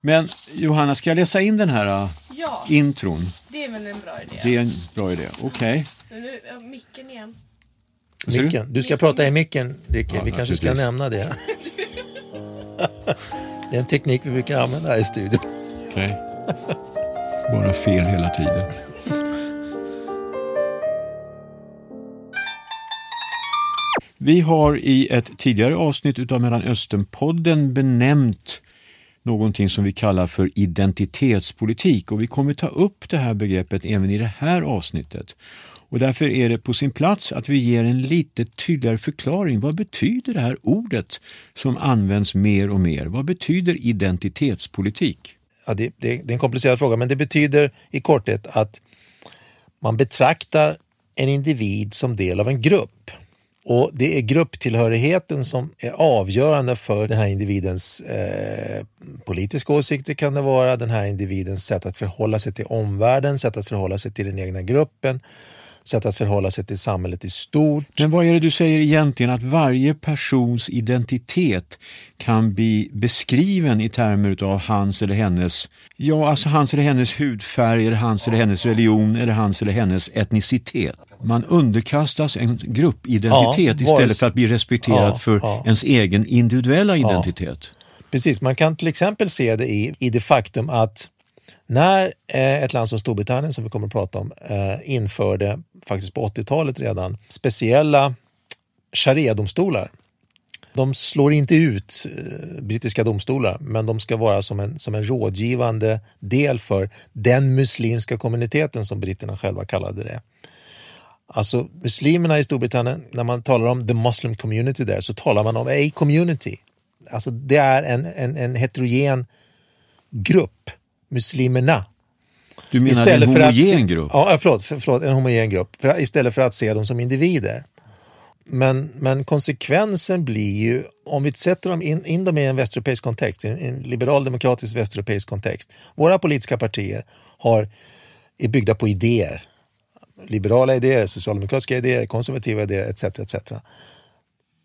Men Johanna, ska jag läsa in den här uh, Ja, intron? det är väl en bra idé. Det är en bra idé. Okej. Men nu, ja, micken igen. Micken. Du ska prata i micken, Ricky. Ja, vi kanske ska nämna det. det är en teknik vi brukar använda här i studion. Okej. Bara fel hela tiden. Vi har i ett tidigare avsnitt utav Mellanösternpodden benämnt någonting som vi kallar för identitetspolitik och vi kommer ta upp det här begreppet även i det här avsnittet. Och därför är det på sin plats att vi ger en lite tydligare förklaring. Vad betyder det här ordet som används mer och mer? Vad betyder identitetspolitik? Ja, det, det, det är en komplicerad fråga, men det betyder i korthet att man betraktar en individ som del av en grupp. Och Det är grupptillhörigheten som är avgörande för den här individens eh, politiska åsikter kan det vara, den här individens sätt att förhålla sig till omvärlden, sätt att förhålla sig till den egna gruppen, sätt att förhålla sig till samhället i stort. Men vad är det du säger egentligen att varje persons identitet kan bli beskriven i termer av hans eller hennes, ja alltså hans eller hennes hudfärg, eller hans eller hennes religion eller hans eller hennes etnicitet. Man underkastas en gruppidentitet Ja, istället för att bli respekterad Ja, för ja. ens egen individuella identitet. Precis, man kan till exempel se det i, i det faktum att när eh, ett land som Storbritannien, som vi kommer att prata om, eh, införde faktiskt på 80-talet redan speciella sharia-domstolar. De slår inte ut eh, brittiska domstolar, men de ska vara som en, som en rådgivande del för den muslimska kommuniteten som britterna själva kallade det. Alltså muslimerna i Storbritannien, när man talar om the Muslim community där så talar man om a community. Alltså det är en, en, en heterogen grupp, muslimerna. Du menar en för att homogen se, grupp? Ja, förlåt, för, förlåt, en homogen grupp. För, istället för att se dem som individer. Men, men konsekvensen blir ju, om vi sätter dem in, in dem i en västeuropeisk kontext, en, en liberal demokratisk västeuropeisk kontext. Våra politiska partier har, är byggda på idéer. Liberala idéer, socialdemokratiska idéer, konservativa idéer etc. etc.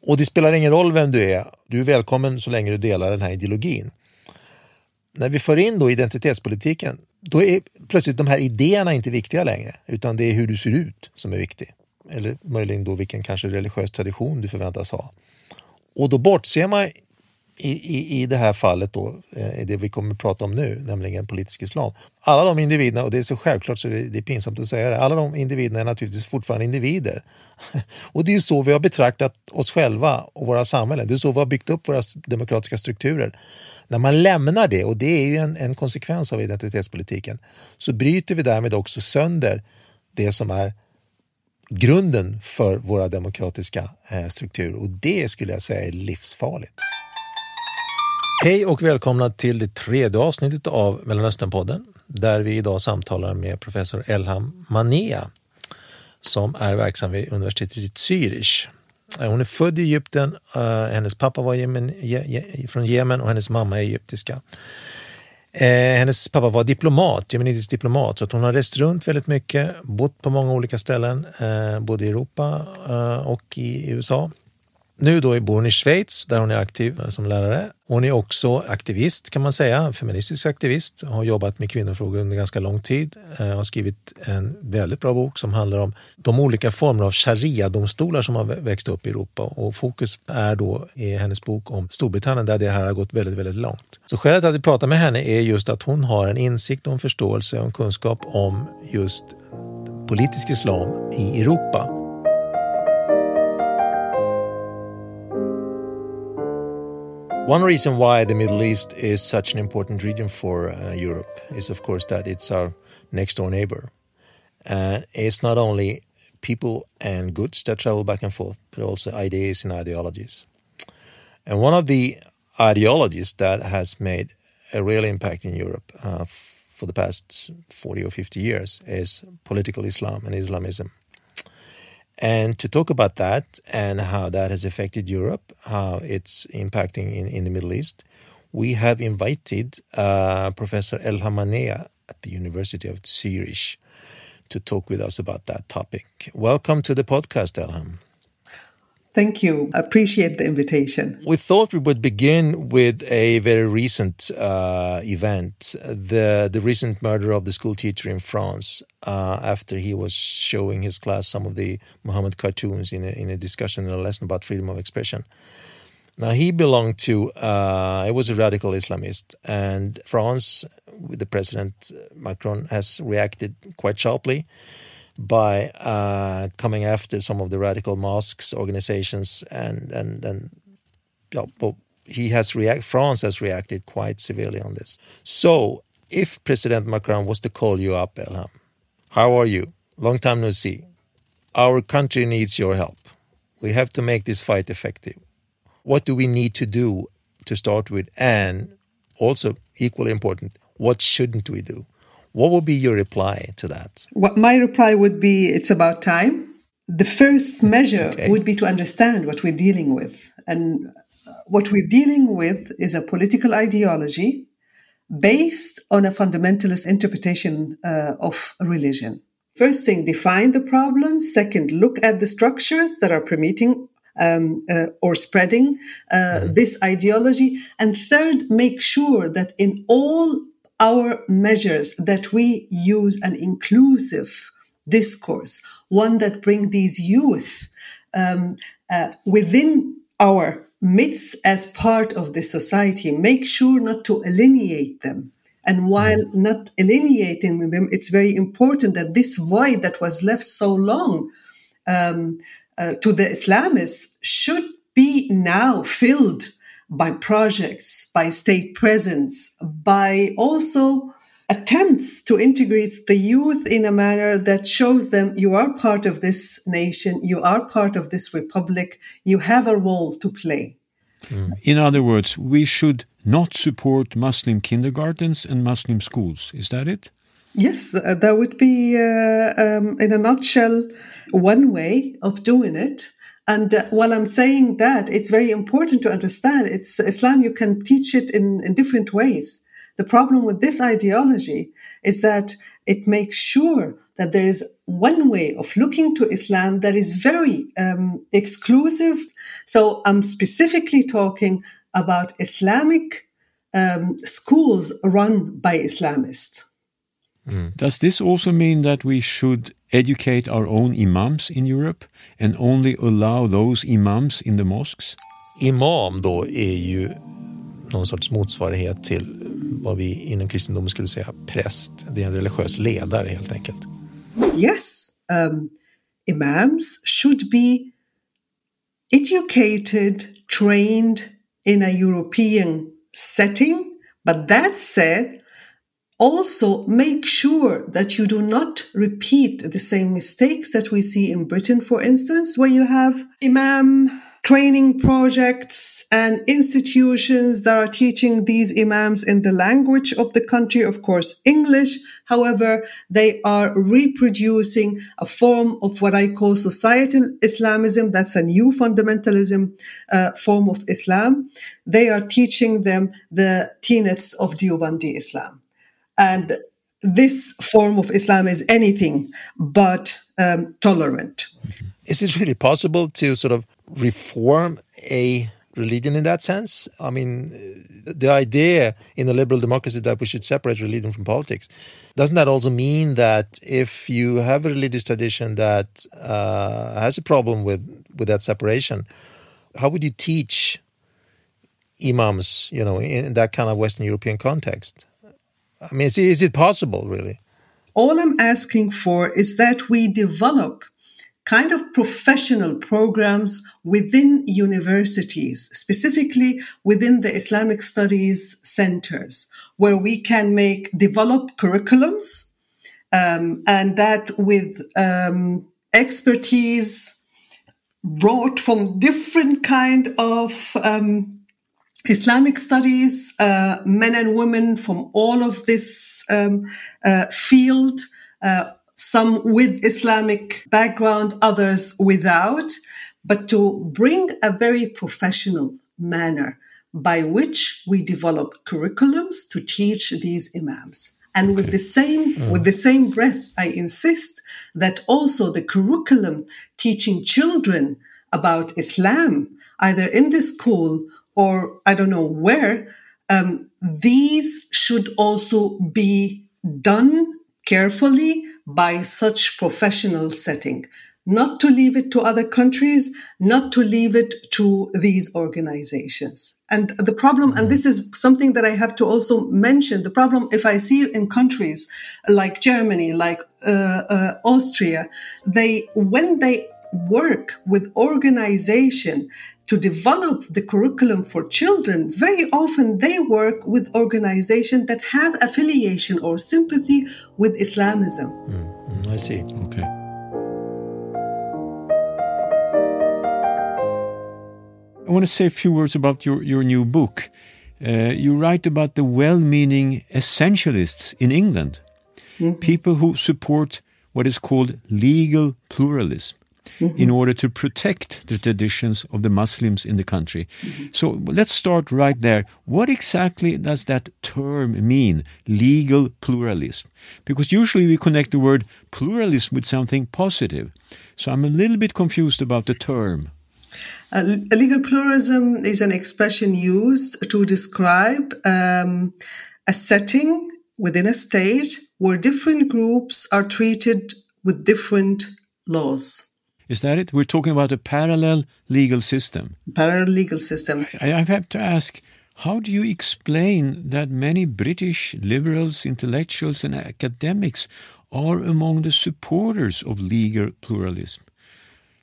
Och det spelar ingen roll vem du är, du är välkommen så länge du delar den här ideologin. När vi för in då identitetspolitiken, då är plötsligt de här idéerna inte viktiga längre, utan det är hur du ser ut som är viktigt. Eller möjligen då vilken kanske religiös tradition du förväntas ha. Och då bortser man i, i, i det här fallet då, eh, i det vi kommer att prata om nu, nämligen politisk islam. Alla de individerna, och det är så självklart så det, det är pinsamt att säga det, alla de individerna är naturligtvis fortfarande individer. Och det är ju så vi har betraktat oss själva och våra samhällen. Det är så vi har byggt upp våra demokratiska strukturer. När man lämnar det, och det är ju en, en konsekvens av identitetspolitiken, så bryter vi därmed också sönder det som är grunden för våra demokratiska eh, strukturer och det skulle jag säga är livsfarligt. Hej och välkomna till det tredje avsnittet av Mellanösternpodden där vi idag samtalar med professor Elham Manea som är verksam vid universitetet i Zürich. Eh, hon är född i Egypten, eh, hennes pappa var Jemen, från Jemen och hennes mamma är egyptiska. Eh, hennes pappa var diplomat, jemenitisk diplomat, så att hon har rest runt väldigt mycket, bott på många olika ställen, både i Europa och i USA. Nu då bor hon i Schweiz där hon är aktiv eh, som lärare. Hon är också aktivist kan man säga, feministisk aktivist, har jobbat med kvinnofrågor under ganska lång tid, eh, har skrivit en väldigt bra bok som handlar om de olika former av sharia-domstolar som har växt upp i Europa och fokus är då i hennes bok om Storbritannien där det här har gått väldigt, väldigt långt. Så skälet till att vi pratar med henne är just att hon har en insikt och en förståelse och en kunskap om just politisk islam i Europa. One reason why the Middle East is such an important region for uh, Europe is, of course, that it's our next door neighbor. Uh, it's not only people and goods that travel back and forth, but also ideas and ideologies. And one of the ideologies that has made a real impact in Europe uh, for the past 40 or 50 years is political Islam and Islamism. And to talk about that and how that has affected Europe, how it's impacting in, in the Middle East, we have invited uh, Professor Elham Manea at the University of Zurich to talk with us about that topic. Welcome to the podcast, Elham. Thank you. I appreciate the invitation. We thought we would begin with a very recent uh, event the, the recent murder of the school teacher in France uh, after he was showing his class some of the Muhammad cartoons in a, in a discussion and a lesson about freedom of expression. Now, he belonged to, uh, he was a radical Islamist, and France, with the president Macron, has reacted quite sharply by uh, coming after some of the radical mosques organizations and and and yeah, well, he has react France has reacted quite severely on this. So if President Macron was to call you up, Elham, how are you? Long time no see. Our country needs your help. We have to make this fight effective. What do we need to do to start with? And also equally important, what shouldn't we do? What would be your reply to that? What my reply would be it's about time. The first measure okay. would be to understand what we're dealing with. And what we're dealing with is a political ideology based on a fundamentalist interpretation uh, of religion. First thing, define the problem. Second, look at the structures that are permitting um, uh, or spreading uh, mm-hmm. this ideology. And third, make sure that in all our measures that we use an inclusive discourse, one that bring these youth um, uh, within our midst as part of the society, make sure not to alienate them. And while mm. not alienating them, it's very important that this void that was left so long um, uh, to the Islamists should be now filled by projects, by state presence, by also attempts to integrate the youth in a manner that shows them you are part of this nation, you are part of this republic, you have a role to play. Mm. In other words, we should not support Muslim kindergartens and Muslim schools. Is that it? Yes, that would be, uh, um, in a nutshell, one way of doing it. And uh, while I'm saying that, it's very important to understand it's Islam, you can teach it in, in different ways. The problem with this ideology is that it makes sure that there is one way of looking to Islam that is very um, exclusive. So I'm specifically talking about Islamic um, schools run by Islamists. Mm. Does this also mean that we should educate our own imams in Europe and only allow those imams in the mosques? Imam då är ju någon sorts motsvarighet till vad vi inom kristendomen skulle säga präst. Det är en religiös ledare helt enkelt. Yes, um, imams should be educated, trained in a European setting. But that said, also make sure that you do not repeat the same mistakes that we see in Britain, for instance, where you have imam training projects and institutions that are teaching these imams in the language of the country, of course, English. However, they are reproducing a form of what I call societal Islamism. That's a new fundamentalism uh, form of Islam. They are teaching them the tenets of Deobandi Islam. And this form of Islam is anything but um, tolerant. Is it really possible to sort of reform a religion in that sense? I mean, the idea in a liberal democracy that we should separate religion from politics, doesn't that also mean that if you have a religious tradition that uh, has a problem with, with that separation, how would you teach imams, you know, in that kind of Western European context? I mean, is, is it possible, really? All I'm asking for is that we develop kind of professional programs within universities, specifically within the Islamic studies centers, where we can make develop curriculums, um, and that with um, expertise brought from different kind of um, Islamic studies, uh, men and women from all of this um, uh, field, uh, some with Islamic background, others without, but to bring a very professional manner by which we develop curriculums to teach these imams. And okay. with the same, mm. with the same breath, I insist that also the curriculum teaching children about Islam, either in the school or I don't know where, um, these should also be done carefully by such professional setting not to leave it to other countries, not to leave it to these organizations. And the problem, and this is something that I have to also mention, the problem if I see in countries like Germany, like uh, uh, Austria, they, when they work with organization to develop the curriculum for children, very often they work with organizations that have affiliation or sympathy with Islamism. Mm, I see. Okay. I want to say a few words about your, your new book. Uh, you write about the well meaning essentialists in England, mm-hmm. people who support what is called legal pluralism. Mm-hmm. In order to protect the traditions of the Muslims in the country. Mm-hmm. So let's start right there. What exactly does that term mean, legal pluralism? Because usually we connect the word pluralism with something positive. So I'm a little bit confused about the term. Uh, legal pluralism is an expression used to describe um, a setting within a state where different groups are treated with different laws. Is that it? We're talking about a parallel legal system. Parallel legal system. I, I have to ask how do you explain that many British liberals, intellectuals, and academics are among the supporters of legal pluralism?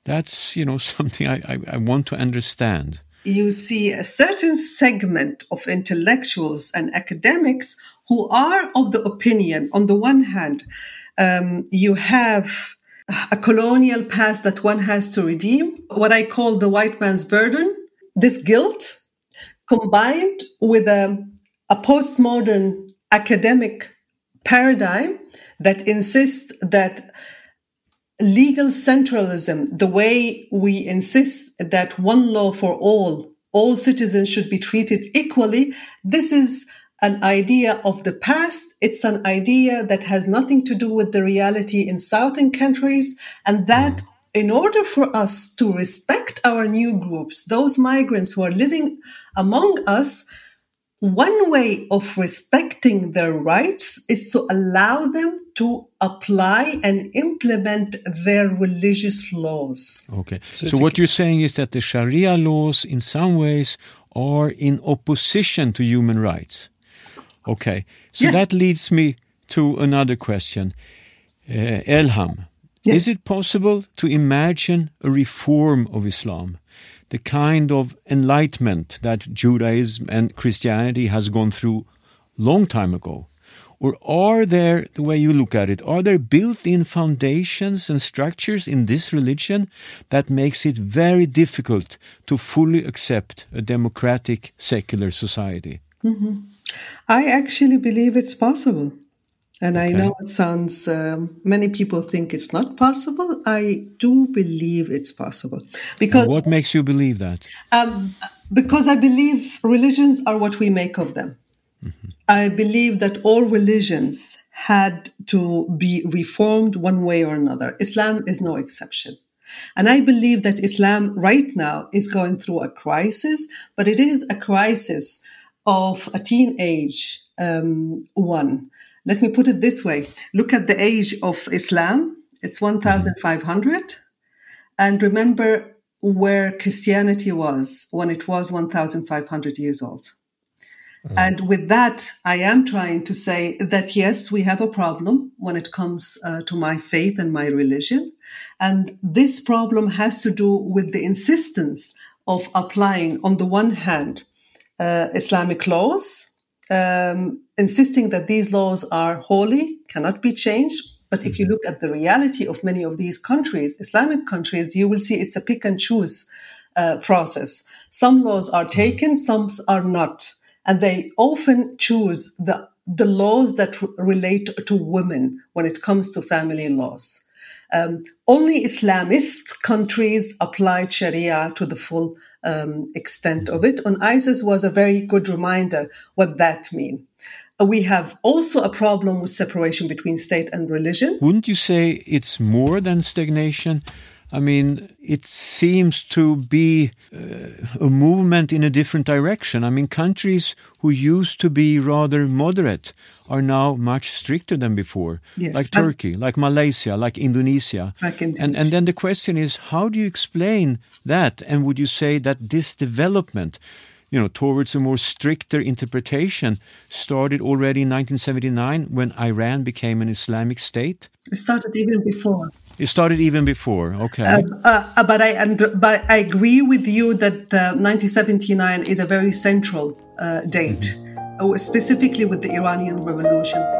That's, you know, something I, I, I want to understand. You see a certain segment of intellectuals and academics who are of the opinion, on the one hand, um, you have a colonial past that one has to redeem, what I call the white man's burden, this guilt combined with a, a postmodern academic paradigm that insists that legal centralism, the way we insist that one law for all, all citizens should be treated equally, this is an idea of the past. It's an idea that has nothing to do with the reality in Southern countries. And that in order for us to respect our new groups, those migrants who are living among us, one way of respecting their rights is to allow them to apply and implement their religious laws. Okay. So, so what you're saying is that the Sharia laws, in some ways, are in opposition to human rights. Okay. So yes. that leads me to another question. Uh, Elham, yes. is it possible to imagine a reform of Islam? the kind of enlightenment that Judaism and Christianity has gone through long time ago? Or are there, the way you look at it, are there built-in foundations and structures in this religion that makes it very difficult to fully accept a democratic secular society? Mm-hmm. I actually believe it's possible. And okay. I know it sounds, um, many people think it's not possible. I do believe it's possible. Because. And what makes you believe that? Um, because I believe religions are what we make of them. Mm-hmm. I believe that all religions had to be reformed one way or another. Islam is no exception. And I believe that Islam right now is going through a crisis, but it is a crisis of a teenage um, one let me put it this way look at the age of Islam, it's 1,500. And remember where Christianity was when it was 1,500 years old. Mm. And with that, I am trying to say that yes, we have a problem when it comes uh, to my faith and my religion. And this problem has to do with the insistence of applying, on the one hand, uh, Islamic laws um, insisting that these laws are holy, cannot be changed. But if you look at the reality of many of these countries, Islamic countries, you will see it's a pick and choose uh, process. Some laws are taken, some are not. And they often choose the, the laws that r- relate to women when it comes to family laws. Um, only Islamist countries applied Sharia to the full um, extent of it. And ISIS was a very good reminder what that means. Uh, we have also a problem with separation between state and religion. Wouldn't you say it's more than stagnation? I mean, it seems to be uh, a movement in a different direction. I mean, countries who used to be rather moderate are now much stricter than before, Yes. like Turkey, like Malaysia, like Indonesia. Like and, Indonesia. and then the question is, how do you explain that? And would you say that this development, you know, towards a more stricter interpretation started already in 1979 when Iran became an Islamic state? It started even before. It started even before. Okay. Uh, uh, but I but I agree with you that uh, 1979 is a very central uh, date, uh, specifically with the Iranian Revolution.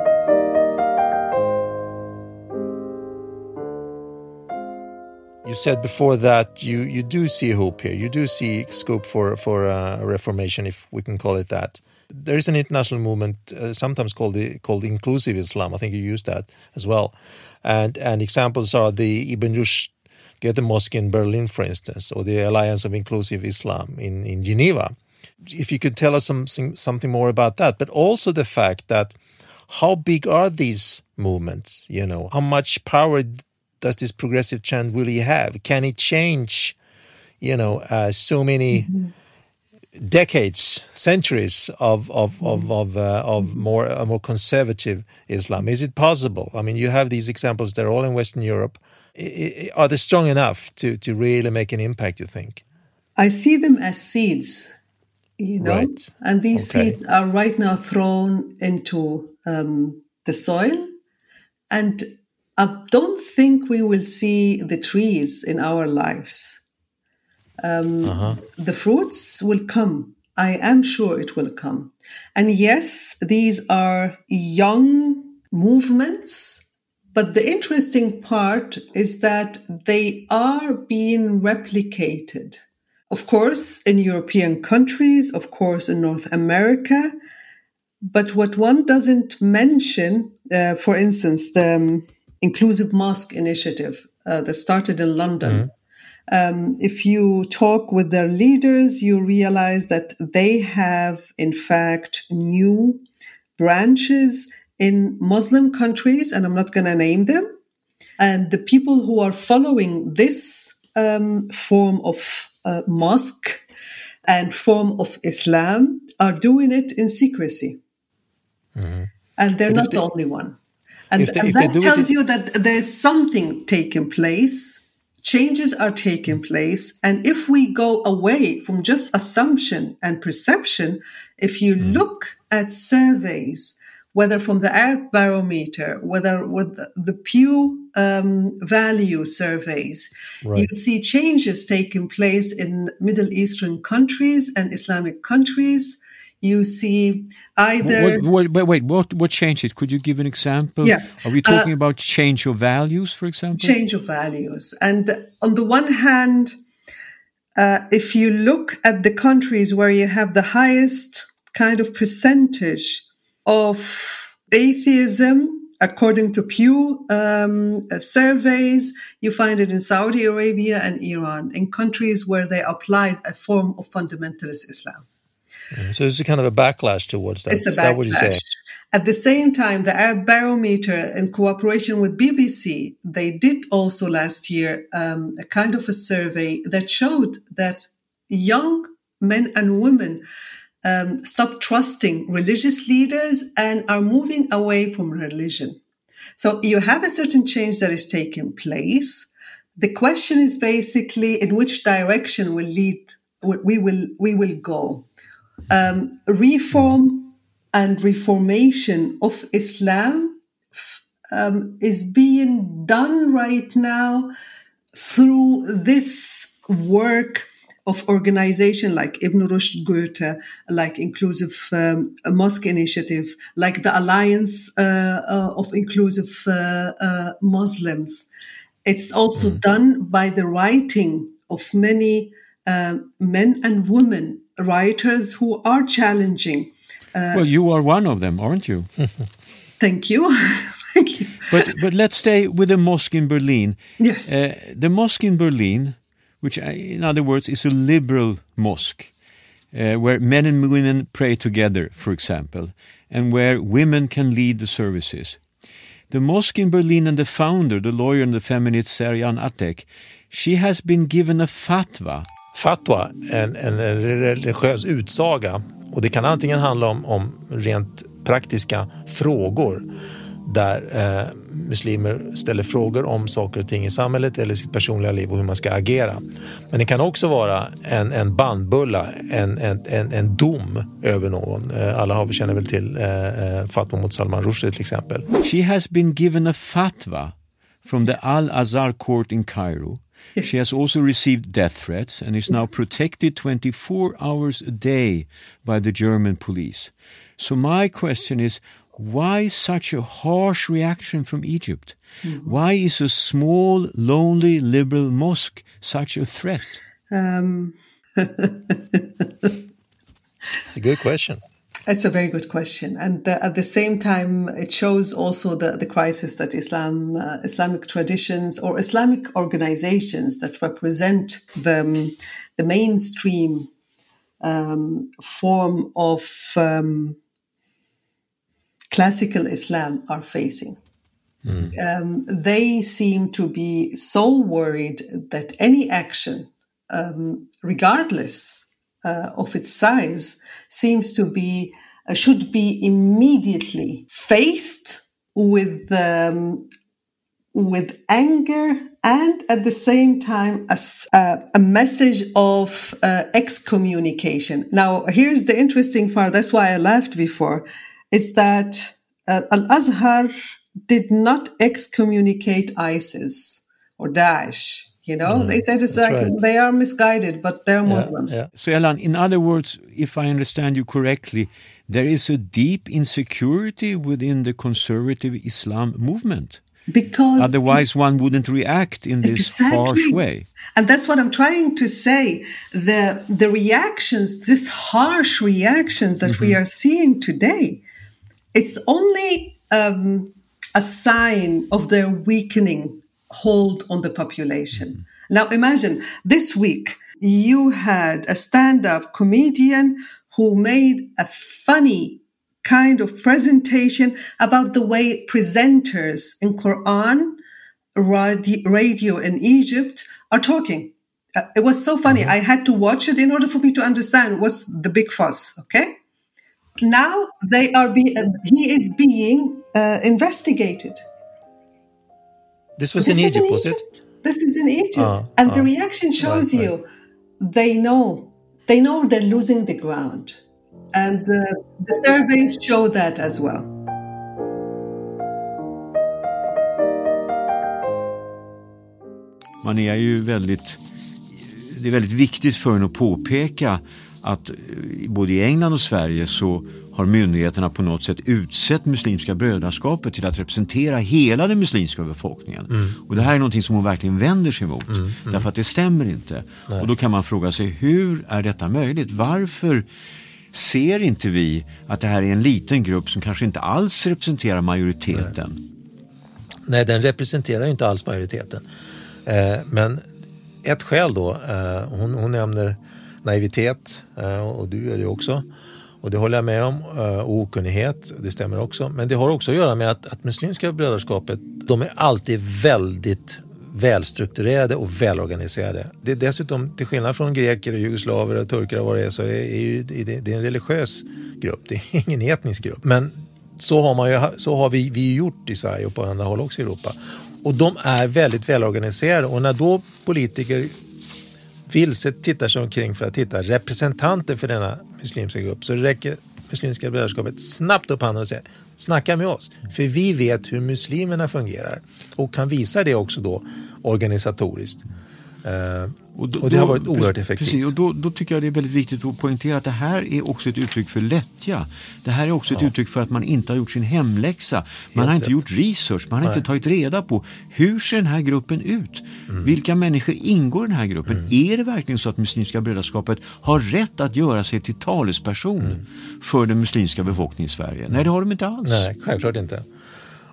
You said before that you, you do see hope here. You do see scope for for uh, a reformation, if we can call it that. There is an international movement, uh, sometimes called the, called inclusive Islam. I think you used that as well, and and examples are the Ibn Rushd Goethe Mosque in Berlin, for instance, or the Alliance of Inclusive Islam in in Geneva. If you could tell us something something more about that, but also the fact that how big are these movements? You know, how much power does this progressive trend really have? Can it change, you know, uh, so many decades, centuries of of of of, uh, of more a more conservative Islam? Is it possible? I mean, you have these examples; they're all in Western Europe. I- I- are they strong enough to to really make an impact? You think? I see them as seeds, you know, Right. and these Okay. seeds are right now thrown into um, the soil, and I don't think we will see the trees in our lives. Um, The fruits will come. I am sure it will come. And yes, these are young movements, but the interesting part is that they are being replicated. Of course, in European countries, of course, in North America. But what one doesn't mention, uh, for instance, the um, Inclusive Mosque Initiative uh, that started in London. Um, if you talk with their leaders, you realize that they have, in fact, new branches in Muslim countries, and I'm not going to name them. And the people who are following this um, form of uh, mosque and form of Islam are doing it in secrecy. And they're But not they- the only one. And, if they- and that it tells in- you that there's something taking place, changes are taking place. And if we go away from just assumption and perception, if you Mm. look at surveys, whether from the Arab Barometer, whether with the- Pew um, Value surveys, you see changes taking place in Middle Eastern countries and Islamic countries. You see either What, what, wait, wait, what, what changed it? Could you give an example? Yeah. Are we talking about change of values, for example? change of values. And on the one hand, uh, if you look at the countries where you have the highest kind of percentage of atheism, according to Pew um, uh, surveys, you find it in Saudi Arabia and Iran, in countries where they applied a form of fundamentalist Islam. So it's a kind of a backlash towards that. It's a Is that what you say? At the same time, the Arab Barometer, in cooperation with BBC, they did also last year um, a kind of a survey that showed that young men and women um, stop trusting religious leaders and are moving away from religion. So you have a certain change that is taking place. The question is basically in which direction will lead we will we will go um, reform and reformation of Islam um, is being done right now through this work of organization like Ibn Rushd Goethe, like Inclusive um, Mosque Initiative, like the Alliance uh, uh, of Inclusive uh, uh, Muslims. It's also done by the writing of many uh, men and women writers who are challenging. well, you are one of them, aren't you? Thank you. Thank you. but but let's stay with the mosque in Berlin. Yes. Uh, the mosque in Berlin, which uh, in other words is a liberal mosque, uh, where men and women pray together, for example, and where women can lead the services. The mosque in Berlin and the founder, the lawyer and the feminist Seyran Ateş, She has been given a fatwa. Fatwa, en, en religiös utsaga och det kan antingen handla om, om rent praktiska frågor där eh, muslimer ställer frågor om saker och ting i samhället eller sitt personliga liv och hur man ska agera. Men det kan också vara en, en bandbulla, en, en, en, en dom över någon. Eh, alla har, känner väl till eh, eh fatwa mot Salman Rushdie till exempel. She has been given a fatwa from the Al-Azhar court in Cairo. Yes. She has also received death threats and is now protected 24 hours a day by the German police. So my question is, why such a harsh reaction from Egypt? Why is a small, lonely liberal mosque such a threat? Um, It's a good question. It's a very good question, and uh, at the same time, it shows also the, the crisis that Islam, uh, Islamic traditions or Islamic organizations that represent the the mainstream um, form of um, classical Islam are facing. Um, they seem to be so worried that any action, um, regardless uh, of its size, seems to be uh, should be immediately faced with um, with anger and at the same time a, uh, a message of uh, excommunication. Now, here's the interesting part. That's why I laughed before. Is that uh, Al Azhar did not excommunicate ISIS or Daesh. You know, they said it's like right. they are misguided, but they're Muslims. yeah. So, Elham, in other words, if I understand you correctly, there is a deep insecurity within the conservative Islam movement. Because Otherwise, one wouldn't react in this harsh way. And that's what I'm trying to say. The the reactions, this harsh reactions that we are seeing today, it's only um, a sign of their weakening hold on the population. Now imagine this week you had a stand-up comedian who made a funny kind of presentation about the way presenters in Quran radio in Egypt are talking. Uh, it was so funny. I had to watch it in order for me to understand what's the big fuss. Okay. Now they are be uh, he is being uh, investigated. This was This in is Egypt, was it? This is in Egypt, Ah, and the ah. reaction shows Right, you they know they know they're losing the ground, and the, the surveys show that as well. Man är ju väldigt, det är väldigt viktigt för en att påpeka att eh, både i England och Sverige så har myndigheterna på något sätt utsett Muslimska brödraskapet till att representera hela den muslimska befolkningen. Och det här är någonting som hon verkligen vänder sig emot. Därför att det stämmer inte. Och då kan man fråga sig, hur är detta möjligt? Varför ser inte vi att det här är en liten grupp som kanske inte alls representerar majoriteten? Nej, den representerar inte alls majoriteten. Eh, men ett skäl då, eh, hon, hon nämner naivitet eh, och du är det också. Och det håller jag med om. Eh, och okunnighet, det stämmer också. Men det har också att göra med att, att Muslimska brödraskapet, de är alltid väldigt välstrukturerade och välorganiserade. Det är dessutom, till skillnad från greker, och jugoslaver och turkar och vad det är, så är är ju, det, det är en religiös grupp. Det är ingen etnisk grupp. Men så har, man ju, så har vi, vi gjort i Sverige och på andra håll också i Europa. Och de är väldigt välorganiserade och när då politiker vilset tittar sig omkring för att hitta representanter för denna muslimska grupp så räcker Muslimska brödraskapet snabbt upp handen och säger snacka med oss för vi vet hur muslimerna fungerar och kan visa det också då organisatoriskt. Eh, och, då- det har varit oerhört effektivt. Precis, och då, då tycker jag det är väldigt viktigt att poängtera att det här är också ett uttryck för lättja. Det här är också ett uttryck för att man inte har gjort sin hemläxa. Man har inte rätt. gjort research, man har inte tagit reda på hur ser den här gruppen ut? Mm. Vilka människor ingår i den här gruppen? Är det verkligen så att Muslimska brödraskapet har rätt att göra sig till talesperson för den muslimska befolkningen i Sverige? Nej, det har de inte alls. Nej, självklart inte.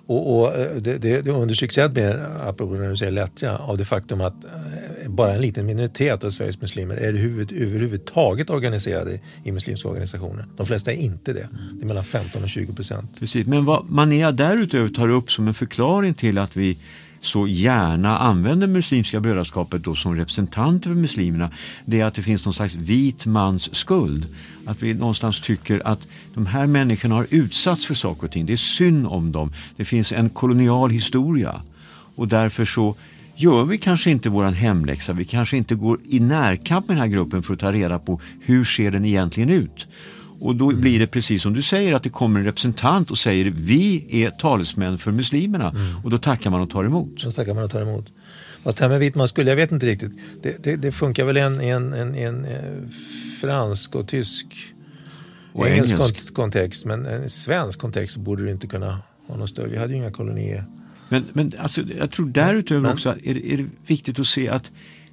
Och, och eh, det, det, det understryks än mer, apropå när du säger lättja, av det faktum att eh, bara en liten minoritet av Sveriges muslimer är huvud, överhuvudtaget organiserade i muslimska organisationer. De flesta är inte det. Det är mellan 15 och 20 procent. Precis, men vad Manea därutöver tar upp som en förklaring till att vi så gärna använder Muslimska brödraskapet då som representanter för muslimerna det är att det finns någon slags vit mans skuld. Att vi någonstans tycker att de här människorna har utsatts för saker och ting. Det är synd om dem. Det finns en kolonial historia och därför så gör vi kanske inte våran hemläxa. Vi kanske inte går i närkamp med den här gruppen för att ta reda på hur ser den egentligen ut. Och då blir det precis som du säger att det kommer en representant och säger vi är talesmän för muslimerna mm. och då tackar man och tar emot. Då tackar man och tar emot. Fast det här med vit man skulle, jag vet inte riktigt. Det, det, det funkar väl i en, en, en, en, eh, fransk och tysk och engelsk, engelsk kontext men en svensk kontext borde du inte kunna ha någon större. Vi hade ju inga kolonier. Men, men alltså, jag tror därutöver men, också är, är det viktigt att se att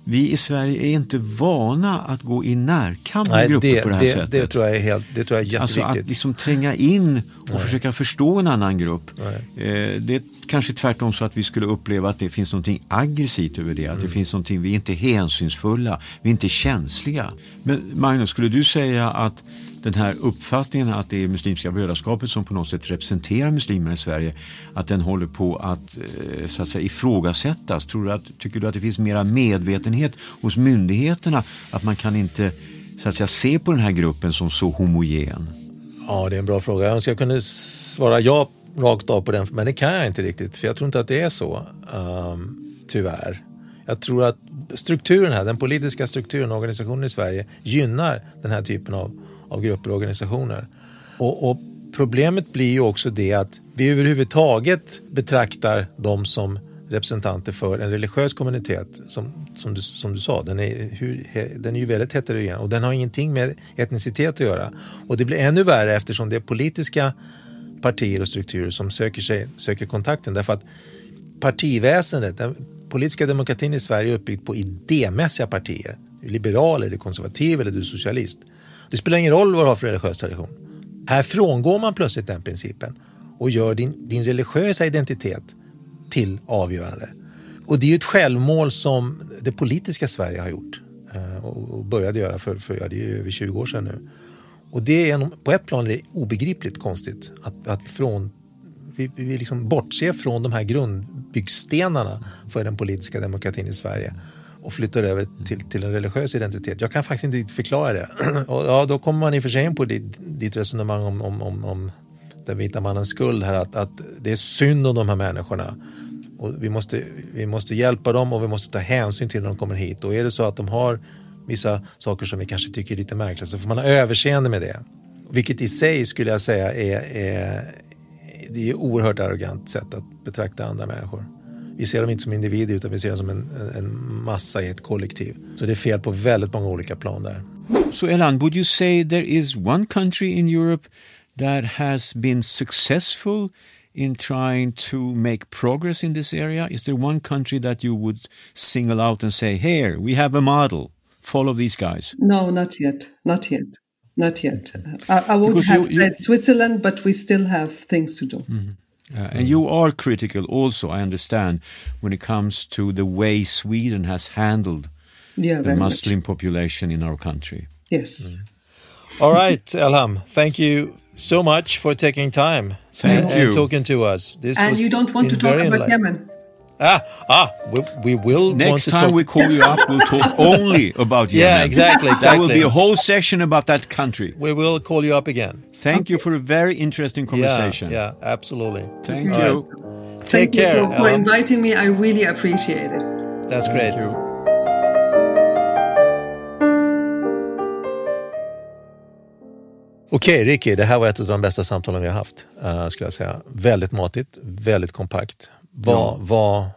vi i Sverige är inte vana att gå i närkamp med grupper det, på det här det, sättet. Det tror jag är, helt, det tror jag är jätteviktigt. Alltså att liksom tränga in och Nej. försöka förstå en annan grupp. Eh, det är kanske tvärtom så att vi skulle uppleva att det finns något aggressivt över det. Att mm. det finns någonting, vi är inte hänsynsfulla, vi är inte känsliga. Men Magnus, skulle du säga att den här uppfattningen att det är Muslimska brödraskapet som på något sätt representerar muslimerna i Sverige, att den håller på att, eh, så att säga, ifrågasättas. Tror du att, tycker du att det finns mera medvetenhet hos myndigheterna att man kan inte så att säga, se på den här gruppen som så homogen? Ja, det är en bra fråga. Jag önskar jag kunde svara ja rakt av på den, men det kan jag inte riktigt, för jag tror inte att det är så, um, tyvärr. Jag tror att strukturen här, den politiska strukturen och organisationen i Sverige gynnar den här typen av av grupper och organisationer. Och, och, problemet blir ju också det att vi överhuvudtaget betraktar dem som representanter för en religiös kommunitet som, som, du, som du sa, den är, hur, den är ju väldigt heterogen och den har ingenting med etnicitet att göra. Och det blir ännu värre eftersom det är politiska partier och strukturer som söker, sig, söker kontakten därför att partiväsendet, den politiska demokratin i Sverige är uppbyggd på idémässiga partier. Du är liberal, är konservativ eller du är socialist. Det spelar ingen roll vad du har för religiös tradition. Här frångår man plötsligt den principen och gör din, din religiösa identitet till avgörande. Och det är ju ett självmål som det politiska Sverige har gjort eh, och började göra för, för ja, det är över 20 år sedan nu. Och det är på ett plan är det obegripligt konstigt att, att från, vi, vi liksom bortser från de här grundbyggstenarna för den politiska demokratin i Sverige och flyttar över till, till en religiös identitet. Jag kan faktiskt inte riktigt förklara det. Och ja, då kommer man i och för sig in på ditt, ditt resonemang om, om, om, om den vita mannens skuld här, att, att det är synd om de här människorna. Och vi, måste, vi måste hjälpa dem och vi måste ta hänsyn till när de kommer hit. Och är det så att de har vissa saker som vi kanske tycker är lite märkliga så får man ha överseende med det. Vilket i sig skulle jag säga är, är, det är oerhört arrogant sätt att betrakta andra människor. Vi ser dem inte som individer utan vi ser dem som en, en massa i ett kollektiv. Så det är fel på väldigt många olika plan där. So Elan, would you say there is one country in Europe that has been successful in trying to make progress in this area? Is there one country that you would single out and say, here, we have a model, follow these guys? No, not yet. Not yet. Not yet. I, I would because have you, you, said Switzerland, but we still have things to do. Mm -hmm. Uh, and you are critical also, I understand, when it comes to the way Sweden has handled yeah, the Muslim much. population in our country. Yes. Mm. All right, Elham, thank you so much for taking time. Thank and, you. And talking to us. This and you don't want to talk about Yemen. Ah, ah, we, we will. Next time we call you up, we'll talk only about Yemen. Yeah, exactly, exactly. There will be a whole session about that country. We will call you up again. Thank okay. you for a very interesting conversation. Yeah, yeah absolutely. Thank All you. Right. Take Thank care. you for, for inviting me. I really appreciate it. That's Thank great. You. Okej, okay, Ricky, det här var ett av de bästa samtalen vi har haft. Uh, skulle jag säga. Väldigt matigt, väldigt kompakt. Vad, ja, vad...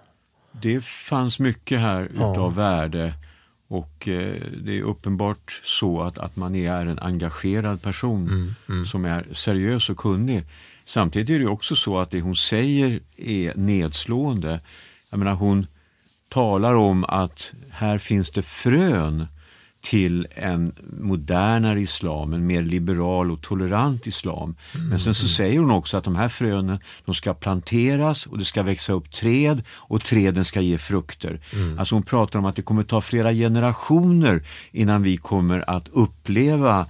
Det fanns mycket här utav värde och eh, det är uppenbart så att, att man är en engagerad person mm, mm. som är seriös och kunnig. Samtidigt är det också så att det hon säger är nedslående. Jag menar, hon talar om att här finns det frön till en modernare islam, en mer liberal och tolerant islam. Mm. Men sen så säger hon också att de här frönen de ska planteras och det ska växa upp träd och träden ska ge frukter. Mm. Alltså hon pratar om att det kommer ta flera generationer innan vi kommer att uppleva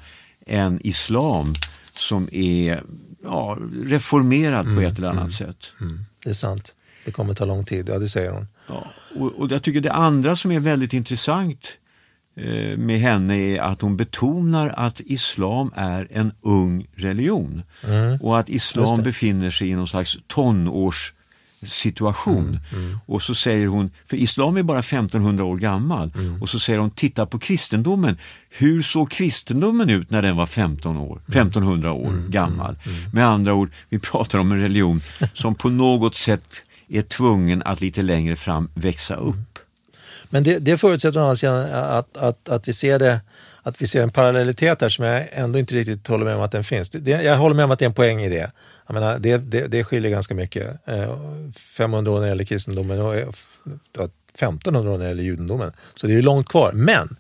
en islam som är ja, reformerad mm. på ett eller annat mm. sätt. Mm. Det är sant. Det kommer ta lång tid, ja det säger hon. Ja, och, och jag tycker det andra som är väldigt intressant med henne är att hon betonar att islam är en ung religion Mm. och att islam befinner sig i någon slags tonårssituation. Mm, Och så säger hon, för islam är bara 1500 år gammal, Mm. och så säger hon, titta på kristendomen. Hur såg kristendomen ut när den var 15 år, 1500 år Mm, gammal? Med andra ord, vi pratar om en religion som på något sätt är tvungen att lite längre fram växa upp. Men det, det förutsätter å andra sidan att, att, att, vi ser det, att vi ser en parallellitet här som jag ändå inte riktigt håller med om att den finns. Det, jag håller med om att det är en poäng i det. Jag menar, det, det, det skiljer ganska mycket. Eh, 500 år när det gäller kristendomen och eh, 1500 år när det gäller judendomen. Så det är ju långt kvar. Men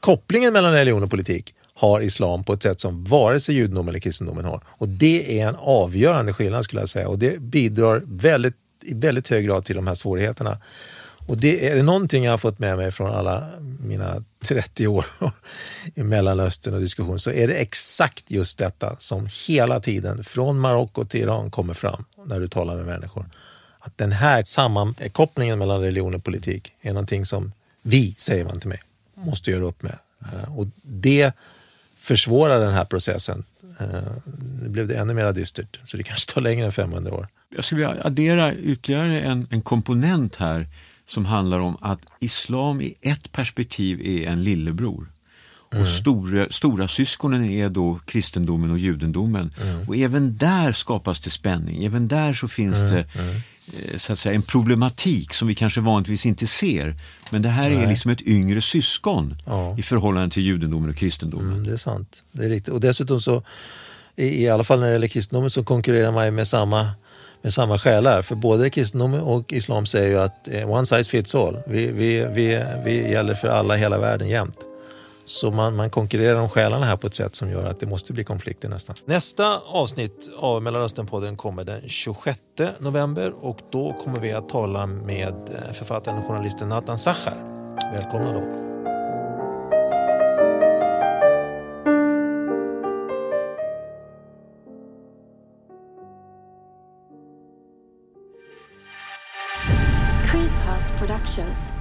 kopplingen mellan religion och politik har islam på ett sätt som vare sig judendomen eller kristendomen har. Och det är en avgörande skillnad skulle jag säga och det bidrar väldigt, i väldigt hög grad till de här svårigheterna. Och det är det någonting jag har fått med mig från alla mina 30 år i Mellanöstern och diskussion så är det exakt just detta som hela tiden från Marocko till Iran kommer fram när du talar med människor. Att den här sammankopplingen mellan religion och politik är någonting som vi, säger man till mig, måste göra upp med. Eh, och det försvårar den här processen. Eh, nu blev det ännu mer dystert, så det kanske tar längre än 500 år. Jag skulle vilja addera ytterligare en, en komponent här som handlar om att islam i ett perspektiv är en lillebror. Och stora, stora syskonen är då kristendomen och judendomen. Och även där skapas det spänning. Även där så finns det eh, så att säga, en problematik som vi kanske vanligtvis inte ser. Men det här är Nej. liksom ett yngre syskon Ja. i förhållande till judendomen och kristendomen. Mm, det är sant. Det är riktigt. Och dessutom så, i, i alla fall när det gäller kristendomen så konkurrerar man ju med samma, med samma själar. För både kristendomen och islam säger ju att eh, one size fits all. Vi, vi, vi, vi gäller för alla i hela världen jämt. Så man, man konkurrerar om själarna här på ett sätt som gör att det måste bli konflikter nästan. Nästa avsnitt av Mellanösternpodden kommer den 26 november och då kommer vi att tala med eh, författaren och journalisten Nathan Sachar. Välkomna då. Productions.